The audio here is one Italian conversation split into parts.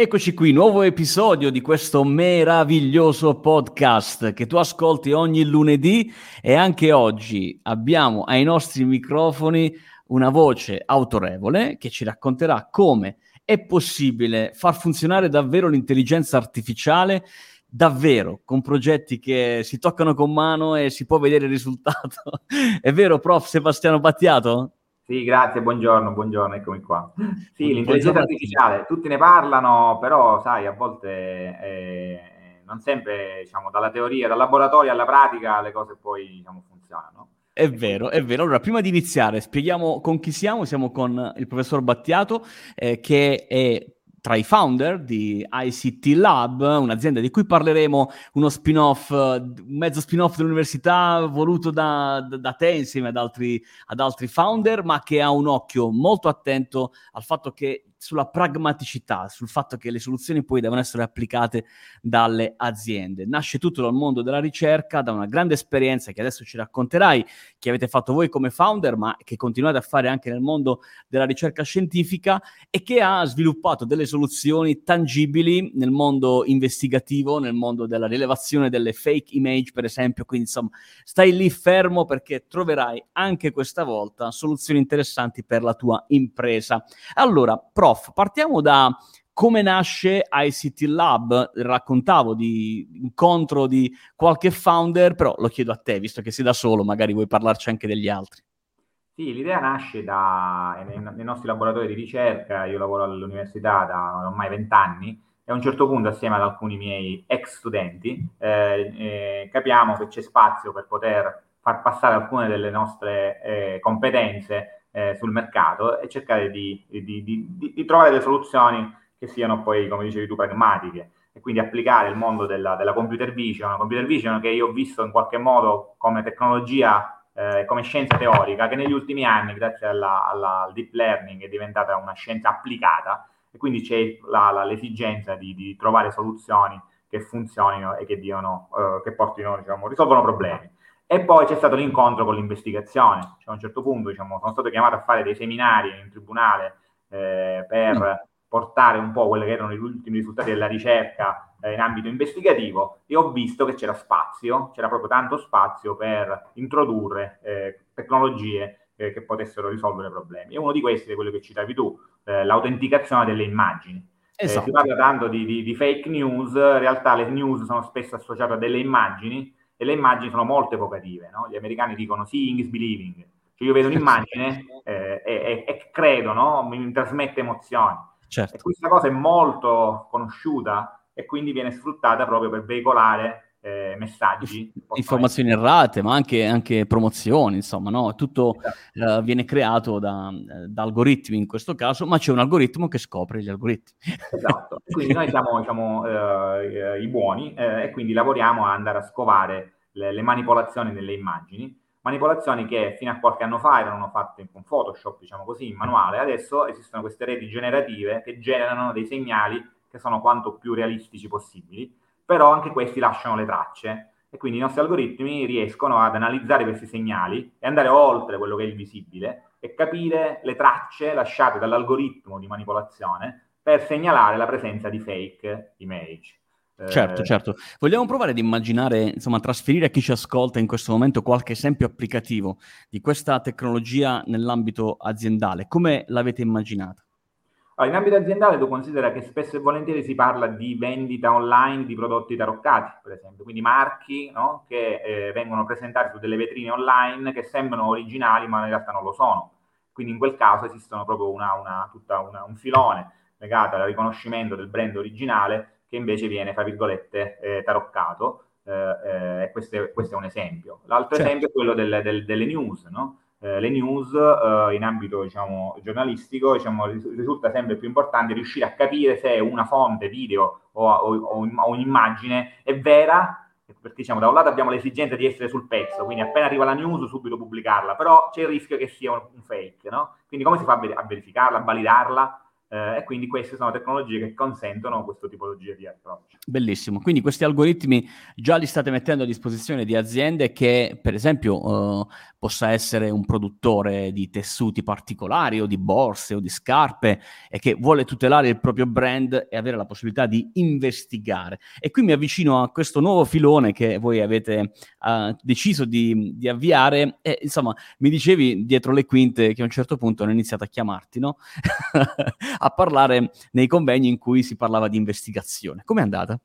Eccoci qui, nuovo episodio di questo meraviglioso podcast che tu ascolti ogni lunedì e anche oggi abbiamo ai nostri microfoni una voce autorevole che ci racconterà come è possibile far funzionare davvero l'intelligenza artificiale davvero con progetti che si toccano con mano e si può vedere il risultato. è vero, prof Sebastiano Battiato? Sì, grazie, buongiorno, buongiorno, eccomi qua. Sì, l'intelligenza artificiale, tutti ne parlano, però sai, a volte eh, non sempre, diciamo, dalla teoria, dal laboratorio alla pratica le cose poi diciamo, funzionano. È vero, è vero. Allora, prima di iniziare, spieghiamo con chi siamo. Siamo con il professor Battiato, eh, che è tra i founder di ICT Lab, un'azienda di cui parleremo, uno spin-off, un mezzo spin-off dell'università voluto da, da, te insieme ad altri, ad altri founder, ma che ha un occhio molto attento al fatto che sulla pragmaticità, sul fatto che le soluzioni poi devono essere applicate dalle aziende. Nasce tutto dal mondo della ricerca, da una grande esperienza che adesso ci racconterai, che avete fatto voi come founder, ma che continuate a fare anche nel mondo della ricerca scientifica e che ha sviluppato delle soluzioni tangibili nel mondo investigativo, nel mondo della rilevazione delle fake image, per esempio. Quindi, insomma, stai lì fermo perché troverai anche questa volta soluzioni interessanti per la tua impresa. Allora, pro prof, partiamo da come nasce ICT Lab. Raccontavo di incontro di qualche founder, però lo chiedo a te, visto che sei da solo, magari vuoi parlarci anche degli altri. Sì, l'idea nasce da, nei, nei nostri laboratori di ricerca, io lavoro all'università da ormai vent'anni, e a un certo punto assieme ad alcuni miei ex studenti eh, eh, capiamo che c'è spazio per poter far passare alcune delle nostre eh, competenze eh, sul mercato e cercare di, di, di, di, trovare delle soluzioni che siano poi, come dicevi tu, pragmatiche e quindi applicare il mondo della, della computer vision, computer vision che io ho visto in qualche modo come tecnologia, eh, come scienza teorica, che negli ultimi anni, grazie alla, alla, al deep learning, è diventata una scienza applicata e quindi c'è la, la, l'esigenza di, trovare soluzioni che funzionino e che, diano, eh, che portino, diciamo, risolvono problemi. E poi c'è stato l'incontro con l'investigazione. Cioè, a un certo punto diciamo, sono stato chiamato a fare dei seminari in tribunale eh, per mm. portare un po' quelli che erano gli ultimi risultati della ricerca eh, in ambito investigativo e ho visto che c'era spazio, c'era proprio tanto spazio per introdurre eh, tecnologie eh, che potessero risolvere problemi. E uno di questi è quello che citavi tu, eh, l'autenticazione delle immagini. Eh, esatto. si parla tanto di, di, di fake news, in realtà le news sono spesso associate a delle immagini e le immagini sono molto evocative, no? Gli americani dicono seeing is believing, cioè io vedo un'immagine eh, e, e, credo, no? Mi trasmette emozioni. Certo. E questa cosa è molto conosciuta e quindi viene sfruttata proprio per veicolare eh, messaggi. Informazioni essere. errate, ma anche, anche, promozioni, insomma, no? Tutto esatto. uh, viene creato da, da, algoritmi in questo caso, ma c'è un algoritmo che scopre gli algoritmi. Esatto, quindi noi siamo diciamo, uh, i buoni uh, e quindi lavoriamo a andare a scovare le, le, manipolazioni delle immagini, manipolazioni che fino a qualche anno fa erano fatte con Photoshop, diciamo così, in manuale, adesso esistono queste reti generative che generano dei segnali che sono quanto più realistici possibili, però anche questi lasciano le tracce e quindi i nostri algoritmi riescono ad analizzare questi segnali e andare oltre quello che è il visibile e capire le tracce lasciate dall'algoritmo di manipolazione per segnalare la presenza di fake image. Certo, eh, certo. Vogliamo provare ad immaginare, insomma, trasferire a chi ci ascolta in questo momento qualche esempio applicativo di questa tecnologia nell'ambito aziendale. Come l'avete immaginata? Allora, in ambito aziendale tu considera che spesso e volentieri si parla di vendita online di prodotti taroccati, per esempio, quindi marchi no? che eh, vengono presentati su delle vetrine online che sembrano originali ma in realtà non lo sono. Quindi in quel caso esistono proprio una, una, tutta una, un filone legato al riconoscimento del brand originale che invece viene, fra virgolette, eh, taroccato. Eh, eh, questo, è, questo, è, un esempio. L'altro certo. esempio è quello del, del, delle news, no? Eh, le news eh, in ambito diciamo, giornalistico diciamo, risulta sempre più importante riuscire a capire se una fonte video o, o, o un'immagine è vera perché diciamo da un lato abbiamo l'esigenza di essere sul pezzo, quindi appena arriva la news subito pubblicarla, però c'è il rischio che sia un fake, no? Quindi come si fa a verificarla, a validarla? Eh, e quindi queste sono tecnologie che consentono questa tipologia di approccio. Bellissimo, quindi questi algoritmi già li state mettendo a disposizione di aziende che per esempio eh, possa essere un produttore di tessuti particolari o di borse o di scarpe e che vuole tutelare il proprio brand e avere la possibilità di investigare. E qui mi avvicino a questo nuovo filone che voi avete uh, deciso di, di, avviare e insomma mi dicevi dietro le quinte che a un certo punto hanno iniziato a chiamarti, no? a parlare nei convegni in cui si parlava di investigazione. Com'è andata?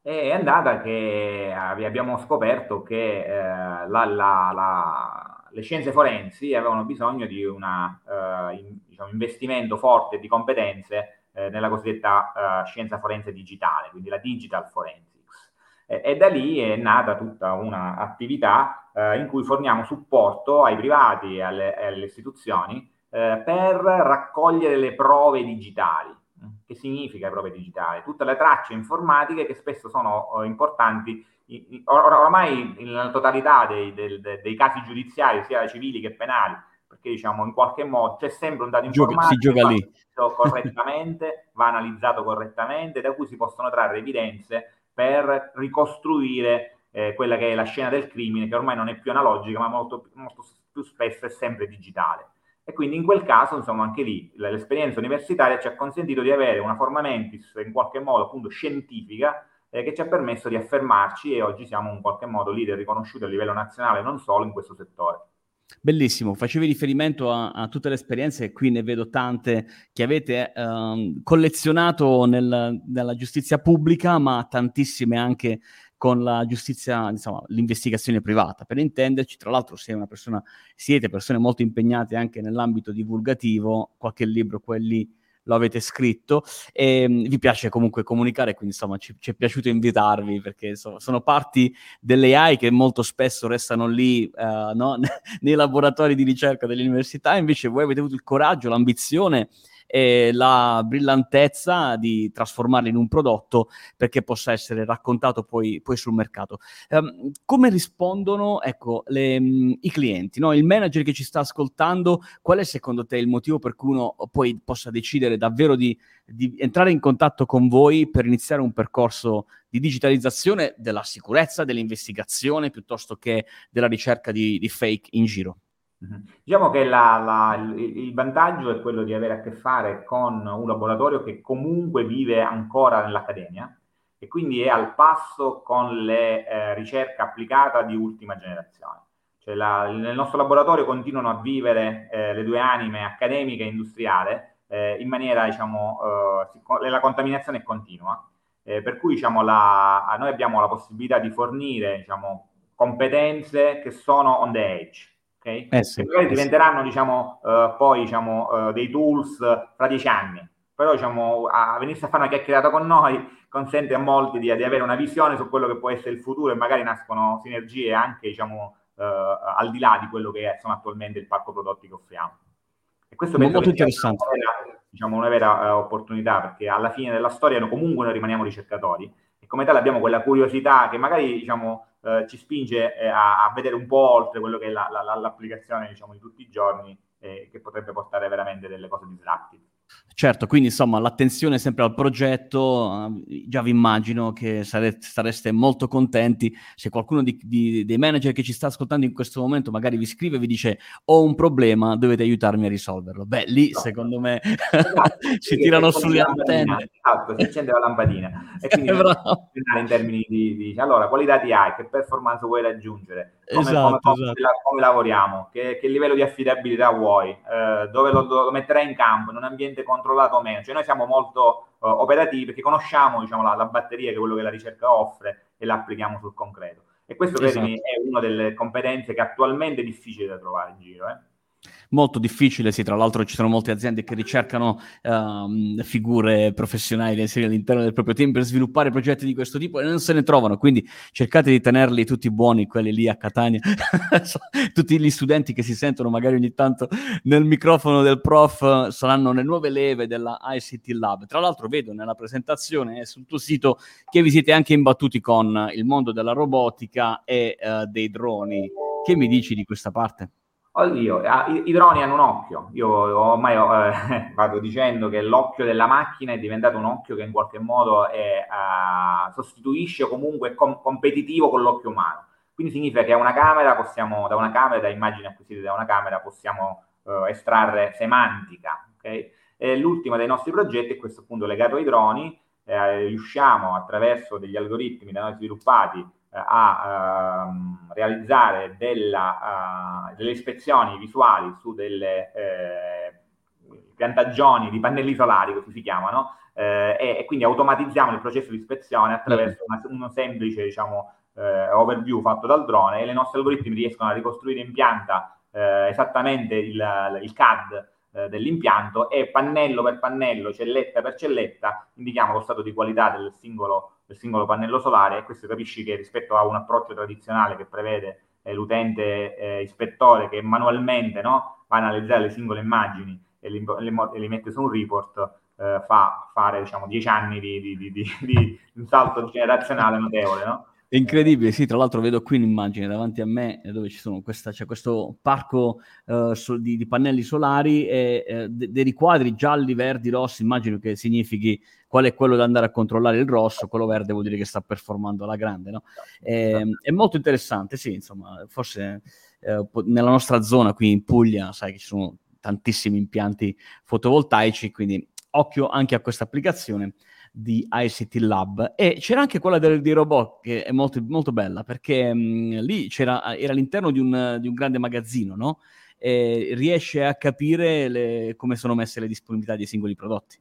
È andata che abbiamo scoperto che eh, la, la, la, le scienze forensi avevano bisogno di un uh, in, diciamo, investimento forte di competenze eh, nella cosiddetta uh, scienza forense digitale, quindi la digital forensics. E, e da lì è nata tutta un'attività uh, in cui forniamo supporto ai privati e alle, alle istituzioni eh, per raccogliere le prove digitali. Che significa prove digitali? Tutte le tracce informatiche che spesso sono uh, importanti or- oramai nella totalità dei, dei, dei, casi giudiziari, sia civili che penali, perché diciamo in qualche modo c'è sempre un dato informatico che va correttamente, va analizzato correttamente, da cui si possono trarre evidenze per ricostruire eh, quella che è la scena del crimine, che ormai non è più analogica, ma molto, molto più spesso è sempre digitale. E quindi in quel caso, insomma, anche lì l'esperienza universitaria ci ha consentito di avere una forma mentis in qualche modo appunto scientifica eh, che ci ha permesso di affermarci e oggi siamo in qualche modo leader riconosciuti a livello nazionale non solo in questo settore. Bellissimo, facevi riferimento a, a, tutte le esperienze, qui ne vedo tante che avete eh, collezionato nel, nella giustizia pubblica, ma tantissime anche con la giustizia, insomma, l'investigazione privata. Per intenderci, tra l'altro, sei una persona, siete persone molto impegnate anche nell'ambito divulgativo, qualche libro, quelli lo avete scritto e um, vi piace comunque comunicare, quindi insomma ci, ci è piaciuto invitarvi perché insomma, sono parti delle AI che molto spesso restano lì uh, no? nei laboratori di ricerca delle università, invece voi avete avuto il coraggio, l'ambizione e la brillantezza di trasformarli in un prodotto perché possa essere raccontato poi, poi sul mercato. Um, come rispondono ecco, le, um, i clienti, no? il manager che ci sta ascoltando? Qual è secondo te il motivo per cui uno poi possa decidere davvero di, di entrare in contatto con voi per iniziare un percorso di digitalizzazione della sicurezza, dell'investigazione piuttosto che della ricerca di, di fake in giro? Diciamo che la, la, il, vantaggio è quello di avere a che fare con un laboratorio che comunque vive ancora nell'accademia e quindi è al passo con le eh, ricerche applicate di ultima generazione. Cioè la, nel nostro laboratorio continuano a vivere eh, le due anime accademica e industriale eh, in maniera, diciamo, eh, la contaminazione è continua, eh, per cui diciamo, noi abbiamo la possibilità di fornire diciamo, competenze che sono on the edge ok? Eh sì, magari eh diventeranno, sì. diciamo, uh, poi, diciamo, uh, dei tools fra dieci anni. Però, diciamo, a venirsi a fare una chiacchierata con noi consente a molti di, di, avere una visione su quello che può essere il futuro e magari nascono sinergie anche, diciamo, uh, al di là di quello che sono attualmente il parco prodotti che offriamo. E questo è molto interessante. Una vera, diciamo, una vera opportunità, perché alla fine della storia noi comunque noi rimaniamo ricercatori e come tale abbiamo quella curiosità che magari, diciamo, eh, ci spinge eh, a, a, vedere un po' oltre quello che è la, la, l'applicazione diciamo, di tutti i giorni eh, che potrebbe portare veramente delle cose disruptive. Certo, quindi insomma l'attenzione sempre al progetto, eh, già vi immagino che sarete, sareste molto contenti se qualcuno di, di, dei manager che ci sta ascoltando in questo momento magari vi scrive e vi dice ho un problema, dovete aiutarmi a risolverlo. Beh, lì no. secondo me esatto, ci tirano sulle antenne. Esatto, si accende la lampadina. E quindi in termini di, di, allora, quali dati hai, che performance vuoi raggiungere, come, esatto, come, esatto. come lavoriamo, che, che, livello di affidabilità vuoi, eh, dove lo, lo metterai in campo, in un ambiente controlato controllato o meno. Cioè noi siamo molto uh, operativi perché conosciamo diciamo, la, la, batteria che quello che la ricerca offre e la applichiamo sul concreto. E questo esatto. è una delle competenze che attualmente è difficile da trovare in giro. Eh? Molto difficile, sì, tra l'altro ci sono molte aziende che ricercano um, figure professionali da inserire all'interno del proprio team per sviluppare progetti di questo tipo e non se ne trovano, quindi cercate di tenerli tutti buoni, quelli lì a Catania, tutti gli studenti che si sentono magari ogni tanto nel microfono del prof saranno le nuove leve della ICT Lab. Tra l'altro vedo nella presentazione eh, sul tuo sito che vi siete anche imbattuti con il mondo della robotica e uh, dei droni. Che mi dici di questa parte? Oddio, i, i, droni hanno un occhio. Io ormai eh, vado dicendo che l'occhio della macchina è diventato un occhio che in qualche modo è, uh, sostituisce o comunque è com- competitivo con l'occhio umano. Quindi significa che una camera possiamo, da una camera, da immagini acquisite da una camera, possiamo uh, estrarre semantica. Okay? l'ultimo dei nostri progetti è questo appunto legato ai droni. Eh, riusciamo attraverso degli algoritmi da noi sviluppati a uh, realizzare della, uh, delle ispezioni visuali su delle eh, piantagioni di pannelli solari, così si chiamano, eh, e, e, quindi automatizziamo il processo di ispezione attraverso una, uno semplice diciamo, eh, overview fatto dal drone e i nostri algoritmi riescono a ricostruire in pianta eh, esattamente il, il CAD eh, dell'impianto e pannello per pannello, celletta per celletta, indichiamo lo stato di qualità del singolo del singolo pannello solare e questo capisci che rispetto a un approccio tradizionale che prevede eh, l'utente eh, ispettore che manualmente no, va a analizzare le singole immagini e li, le, e li mette su un report, eh, fa fare diciamo dieci anni di, di, di, di, un salto generazionale notevole. No? Incredibile, sì, tra l'altro vedo qui un'immagine davanti a me eh, dove questa, c'è questo parco uh, so, di, di, pannelli solari e de- dei riquadri gialli, verdi, rossi, immagino che significhi qual è quello da andare a controllare il rosso, quello verde vuol dire che sta performando alla grande, no? È, ehm, è molto interessante, sì, insomma, forse uh, nella nostra zona qui in Puglia, sai che ci sono tantissimi impianti fotovoltaici, quindi occhio anche a questa applicazione di ICT Lab e c'era anche quella del, dei robot che è molto, molto bella perché mh, mm, lì c'era, era all'interno di un, di un grande magazzino, no? E riesce a capire le, come sono messe le disponibilità dei singoli prodotti.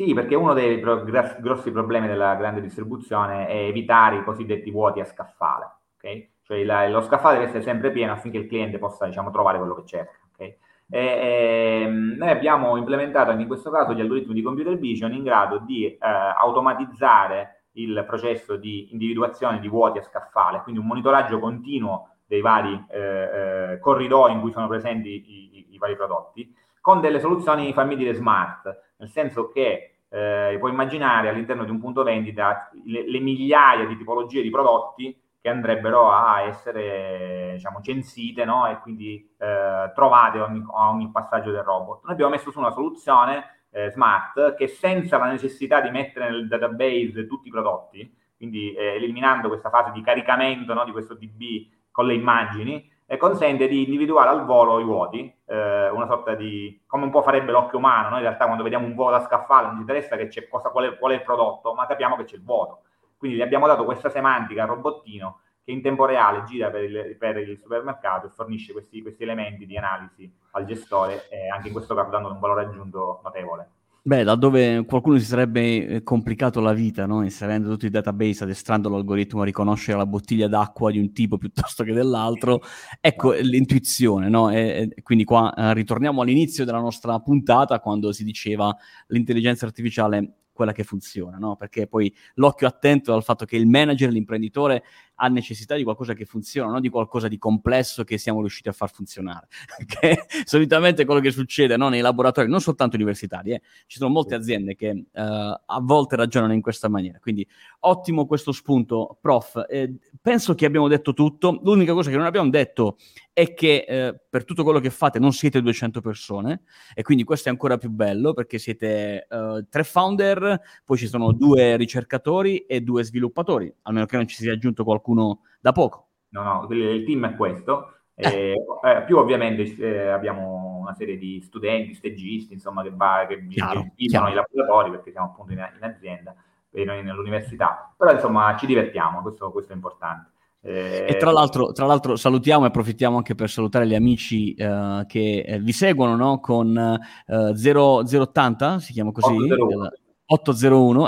Sì, perché uno dei pro- grossi problemi della grande distribuzione è evitare i cosiddetti vuoti a scaffale, ok? Cioè la, lo scaffale deve essere sempre pieno affinché il cliente possa, diciamo, trovare quello che cerca, ok? E, e, ehm, noi abbiamo implementato anche in questo caso gli algoritmi di computer vision in grado di eh, automatizzare il processo di individuazione di vuoti a scaffale, quindi un monitoraggio continuo dei vari eh, eh, corridoi in cui sono presenti i, i, i, vari prodotti, con delle soluzioni, fammi dire, smart, nel senso che eh, puoi immaginare all'interno di un punto vendita le, le migliaia di tipologie di prodotti che andrebbero a essere diciamo, censite no? e quindi eh, trovate ogni, a ogni passaggio del robot. Noi abbiamo messo su una soluzione eh, smart che senza la necessità di mettere nel database tutti i prodotti, quindi eh, eliminando questa fase di caricamento no, di questo DB con le immagini, consente di individuare al volo i vuoti, eh, una sorta di, come un po' farebbe l'occhio umano, noi in realtà quando vediamo un vuoto da scaffale non ci interessa che c'è cosa, qual, è, qual è il prodotto, ma capiamo che c'è il vuoto quindi gli abbiamo dato questa semantica al robottino che in tempo reale gira per il, per il supermercato e fornisce questi, questi, elementi di analisi al gestore, e anche in questo caso dando un valore aggiunto notevole. Beh, laddove qualcuno si sarebbe eh, complicato la vita, no? inserendo tutti i database, addestrando l'algoritmo a riconoscere la bottiglia d'acqua di un tipo piuttosto che dell'altro, ecco l'intuizione. No? E, e quindi qua eh, ritorniamo all'inizio della nostra puntata, quando si diceva l'intelligenza artificiale quella che funziona, no? Perché poi l'occhio attento al fatto che il manager, l'imprenditore, ha necessità di qualcosa che funziona, non di qualcosa di complesso che siamo riusciti a far funzionare. che solitamente quello che succede no? nei laboratori, non soltanto universitari, eh. ci sono molte aziende che uh, a volte ragionano in questa maniera. Quindi ottimo questo spunto, prof. Eh, penso che abbiamo detto tutto. L'unica cosa che non abbiamo detto è che eh, per tutto quello che fate non siete 200 persone e quindi questo è ancora più bello perché siete uh, tre founder, poi ci sono due ricercatori e due sviluppatori, almeno che non ci sia aggiunto qualcuno qualcuno da poco. No, no, il team è questo. Eh. Eh, più ovviamente eh, abbiamo una serie di studenti, stagisti, insomma, che, va, che chiaro, i laboratori perché siamo appunto in, in azienda e noi nell'università. Però insomma ci divertiamo, questo, questo è importante. Eh... E tra l'altro, tra l'altro, salutiamo e approfittiamo anche per salutare gli amici uh, che eh, vi seguono no? con uh, 0, 080, si chiama così? 801,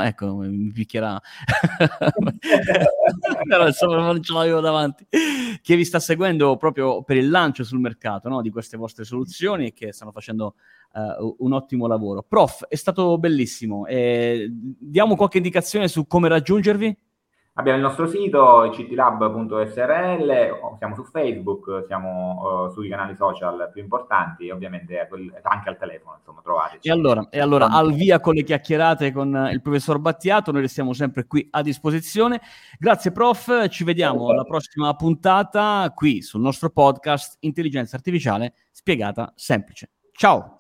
ecco, mi picchierà. Però insomma non ce l'avevo davanti. Che vi sta seguendo proprio per il lancio sul mercato no? di queste vostre soluzioni e che stanno facendo uh, un ottimo lavoro. Prof, è stato bellissimo. Eh, diamo qualche indicazione su come raggiungervi? Abbiamo il nostro sito ctlab.srl, siamo su Facebook, siamo uh, sui canali social più importanti ovviamente anche al telefono, insomma, trovateci. E allora, e allora al via con le chiacchierate con il professor Battiato, noi restiamo sempre qui a disposizione. Grazie prof, ci vediamo alla prossima puntata qui sul nostro podcast Intelligenza Artificiale spiegata semplice. Ciao!